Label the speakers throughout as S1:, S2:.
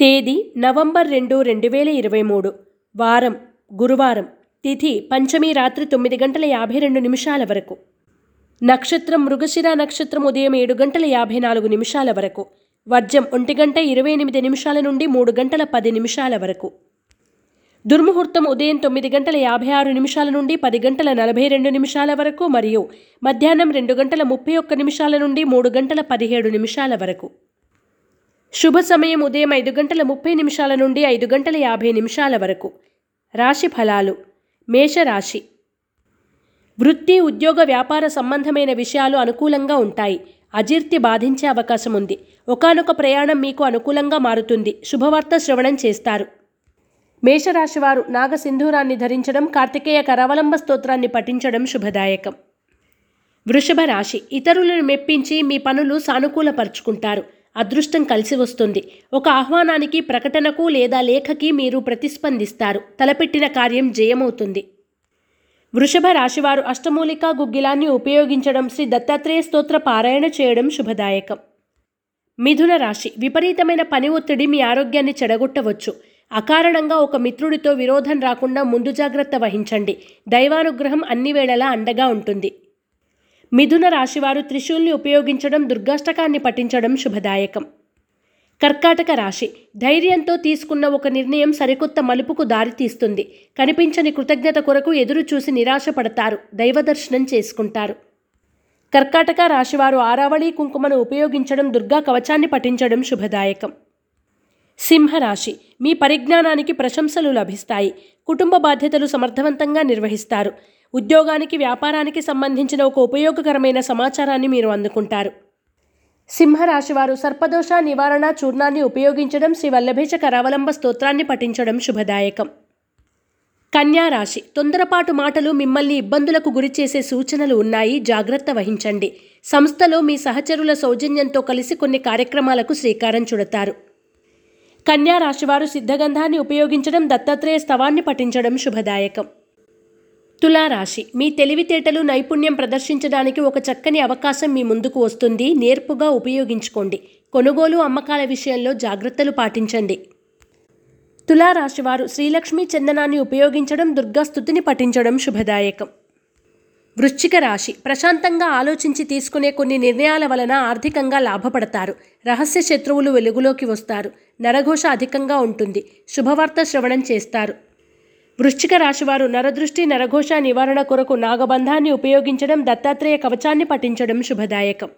S1: తేదీ నవంబర్ రెండు రెండు వేల ఇరవై మూడు. వారం గురువారం తిథి పంచమి రాత్రి తొమ్మిది గంటల యాభై రెండు నిమిషాల వరకు. నక్షత్రం మృగశిర నక్షత్రం ఉదయం ఏడు గంటల యాభై నాలుగు నిమిషాల వరకు. వర్జం ఒంటి గంట ఇరవై ఎనిమిది నిమిషాల నుండి మూడు గంటల పది నిమిషాల వరకు. దుర్ముహూర్తం ఉదయం తొమ్మిది గంటల యాభై ఆరు నిమిషాల నుండి పది గంటల నలభై రెండు నిమిషాల వరకు మరియు మధ్యాహ్నం రెండు గంటల ముప్పై ఒక్క నిమిషాల నుండి మూడు గంటల పదిహేడు నిమిషాల వరకు. శుభ సమయం ఉదయం ఐదు గంటల ముప్పై నిమిషాల నుండి ఐదు గంటల యాభై నిమిషాల వరకు. రాశి ఫలాలు. మేషరాశి. వృత్తి ఉద్యోగ వ్యాపార సంబంధమైన విషయాలు అనుకూలంగా ఉంటాయి. అజీర్తి బాధించే అవకాశం ఉంది. ఒకానొక ప్రయాణం మీకు అనుకూలంగా మారుతుంది. శుభవార్త శ్రవణం చేస్తారు. మేషరాశివారు నాగసింధూరాన్ని ధరించడం కార్తికేయ కరావలంబ స్తోత్రాన్ని పఠించడం శుభదాయకం. వృషభ రాశి ఇతరులను మెప్పించి మీ పనులు సానుకూలపరుచుకుంటారు. అదృష్టం కలిసి వస్తుంది. ఒక ఆహ్వానానికి ప్రకటనకు లేదా లేఖకి మీరు ప్రతిస్పందిస్తారు. తలపెట్టిన కార్యం జయమవుతుంది. వృషభ రాశివారు అష్టమూలికా గుగ్గిలాన్ని ఉపయోగించడం శ్రీ దత్తాత్రేయ స్తోత్ర పారాయణ చేయడం శుభదాయకం. మిథున రాశి విపరీతమైన పని ఒత్తిడి మీ ఆరోగ్యాన్ని చెడగొట్టవచ్చు. అకారణంగా ఒక మిత్రుడితో విరోధం రాకుండా ముందు జాగ్రత్త వహించండి. దైవానుగ్రహం అన్ని వేళలా అండగా ఉంటుంది. మిథున రాశివారు త్రిశూల్ని ఉపయోగించడం దుర్గాష్టకాన్ని పఠించడం శుభదాయకం. కర్కాటక రాశి ధైర్యంతో తీసుకున్న ఒక నిర్ణయం సరికొత్త మలుపుకు దారితీస్తుంది కనిపించని కృతజ్ఞత కొరకు ఎదురు చూసి నిరాశపడతారు. దైవదర్శనం చేసుకుంటారు. కర్కాటక రాశివారు ఆరావళి కుంకుమను ఉపయోగించడం దుర్గా కవచాన్ని పఠించడం శుభదాయకం. సింహరాశి. మీ పరిజ్ఞానానికి ప్రశంసలు లభిస్తాయి. కుటుంబ బాధ్యతలు సమర్థవంతంగా నిర్వహిస్తారు. ఉద్యోగానికి వ్యాపారానికి సంబంధించిన ఒక ఉపయోగకరమైన సమాచారాన్ని మీరు అందుకుంటారు. సింహరాశివారు సర్పదోష నివారణ చూర్ణాన్ని ఉపయోగించడం శ్రీ వల్లభేష కరావలంబ స్తోత్రాన్ని పఠించడం శుభదాయకం. కన్యా రాశి. తొందరపాటు మాటలు మిమ్మల్ని ఇబ్బందులకు గురిచేసే సూచనలు ఉన్నాయి. జాగ్రత్త వహించండి. సంస్థలో మీ సహచరుల సౌజన్యంతో కలిసి కొన్ని కార్యక్రమాలకు శ్రీకారం చుడతారు. కన్యా రాశివారు సిద్ధగంధాన్ని ఉపయోగించడం దత్తాత్రేయ స్తవాన్ని పఠించడం శుభదాయకం. తులారాశి మీ తెలివితేటలు నైపుణ్యం ప్రదర్శించడానికి ఒక చక్కని అవకాశం మీ ముందుకు వస్తుంది. నేర్పుగా ఉపయోగించుకోండి. కొనుగోలు అమ్మకాల విషయంలో జాగ్రత్తలు పాటించండి. తులారాశివారు శ్రీలక్ష్మి చందనాన్ని ఉపయోగించడం దుర్గాస్థుతిని పఠించడం శుభదాయకం. వృశ్చిక రాశి. ప్రశాంతంగా ఆలోచించి తీసుకునే కొన్ని నిర్ణయాల వలన ఆర్థికంగా లాభపడతారు. రహస్య శత్రువులు వెలుగులోకి వస్తారు. నరఘోష అధికంగా ఉంటుంది. శుభవార్త శ్రవణం చేస్తారు. వృశ్చిక రాశివారు నరదృష్టి నరఘోష నివారణ కొరకు నాగబంధాన్ని ఉపయోగించడం దత్తాత్రేయ కవచాన్ని పఠించడం శుభదాయకం.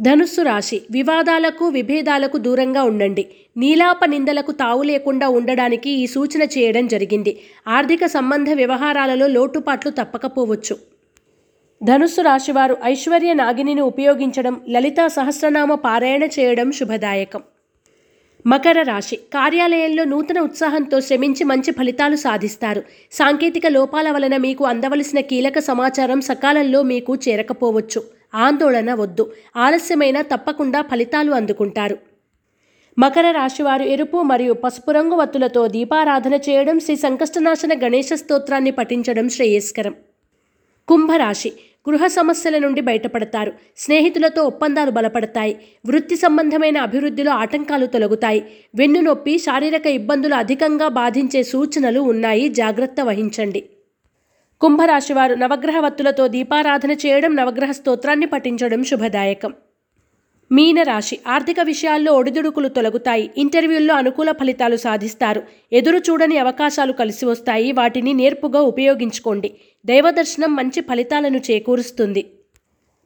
S1: ధనుస్సు రాశి. వివాదాలకు విభేదాలకు దూరంగా ఉండండి. నీలాప నిందలకు తావు లేకుండా ఉండడానికి ఈ సూచన చేయడం జరిగింది. ఆర్థిక సంబంధ వ్యవహారాలలో లోటుపాట్లు తప్పకపోవచ్చు. ధనుస్సు రాశివారు ఐశ్వర్య నాగిని ఉపయోగించడం లలితా సహస్రనామ పారాయణ చేయడం శుభదాయకం. మకర రాశి కార్యాలయంలో నూతన ఉత్సాహంతో శ్రమించి మంచి ఫలితాలు సాధిస్తారు. సాంకేతిక లోపాల వలన మీకు అందవలసిన కీలక సమాచారం సకాలంలో మీకు చేరకపోవచ్చు. ఆందోళన వద్దు. ఆలస్యమైన తప్పకుండా ఫలితాలు అందుకుంటారు. మకర రాశివారు ఎరుపు మరియు పసుపు రంగు వత్తులతో దీపారాధన చేయడం శ్రీ సంకష్టనాశన గణేశ స్తోత్రాన్ని పఠించడం శ్రేయస్కరం. కుంభరాశి గృహ సమస్యల నుండి బయటపడతారు. స్నేహితులతో ఒప్పందాలు బలపడతాయి. వృత్తి సంబంధమైన అభివృద్ధిలో ఆటంకాలు తొలగుతాయి. వెన్నునొప్పి శారీరక ఇబ్బందులు అధికంగా బాధించే సూచనలు ఉన్నాయి. జాగ్రత్త వహించండి. కుంభరాశివారు నవగ్రహ వత్తులతో దీపారాధన చేయడం నవగ్రహ స్తోత్రాన్ని పఠించడం శుభదాయకం. మీనరాశి ఆర్థిక విషయాల్లో ఒడిదుడుకులు తొలగుతాయి. ఇంటర్వ్యూల్లో అనుకూల ఫలితాలు సాధిస్తారు. ఎదురు చూడని అవకాశాలు కలిసి వస్తాయి. వాటిని నేర్పుగా ఉపయోగించుకోండి. దైవదర్శనం మంచి ఫలితాలను చేకూరుస్తుంది.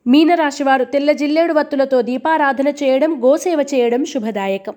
S1: మీనరాశివారు తెల్ల జిల్లేడు వత్తులతో దీపారాధన చేయడం గోసేవ చేయడం శుభదాయకం.